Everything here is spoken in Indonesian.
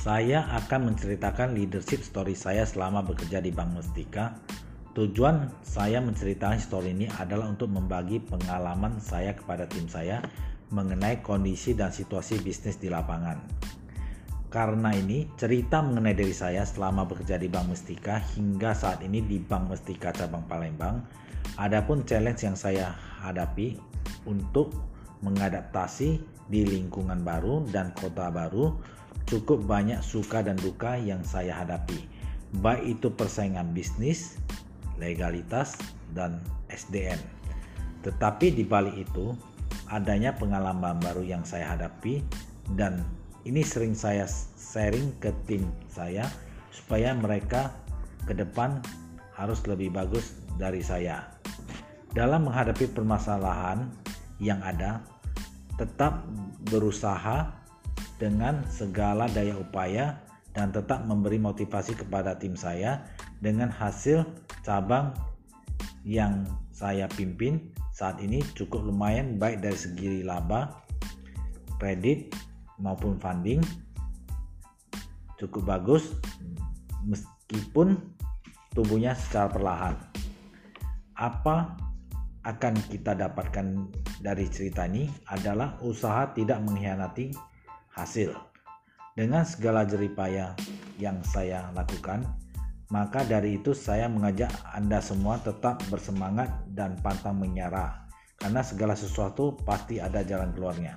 Saya akan menceritakan leadership story saya selama bekerja di Bank Mustika. Tujuan saya menceritakan story ini adalah untuk membagi pengalaman saya kepada tim saya mengenai kondisi dan situasi bisnis di lapangan. Karena ini, cerita mengenai diri saya selama bekerja di Bank Mustika hingga saat ini di Bank Mustika Cabang Palembang, adapun challenge yang saya hadapi untuk mengadaptasi di lingkungan baru dan kota baru, cukup banyak suka dan duka yang saya hadapi, baik itu persaingan bisnis, legalitas, dan SDN. Tetapi di balik itu, adanya pengalaman baru yang saya hadapi dan ini sering saya sharing ke tim saya supaya mereka ke depan harus lebih bagus dari saya. Dalam menghadapi permasalahan yang ada, tetap berusaha dengan segala daya upaya dan tetap memberi motivasi kepada tim saya dengan hasil cabang yang saya pimpin saat ini cukup lumayan baik dari segi laba, kredit, maupun funding cukup bagus meskipun tumbuhnya secara perlahan. Apa akan kita dapatkan dari cerita ini adalah usaha tidak mengkhianati hasil. Dengan segala jeripaya yang saya lakukan, maka dari itu saya mengajak Anda semua tetap bersemangat dan pantang menyerah karena segala sesuatu pasti ada jalan keluarnya.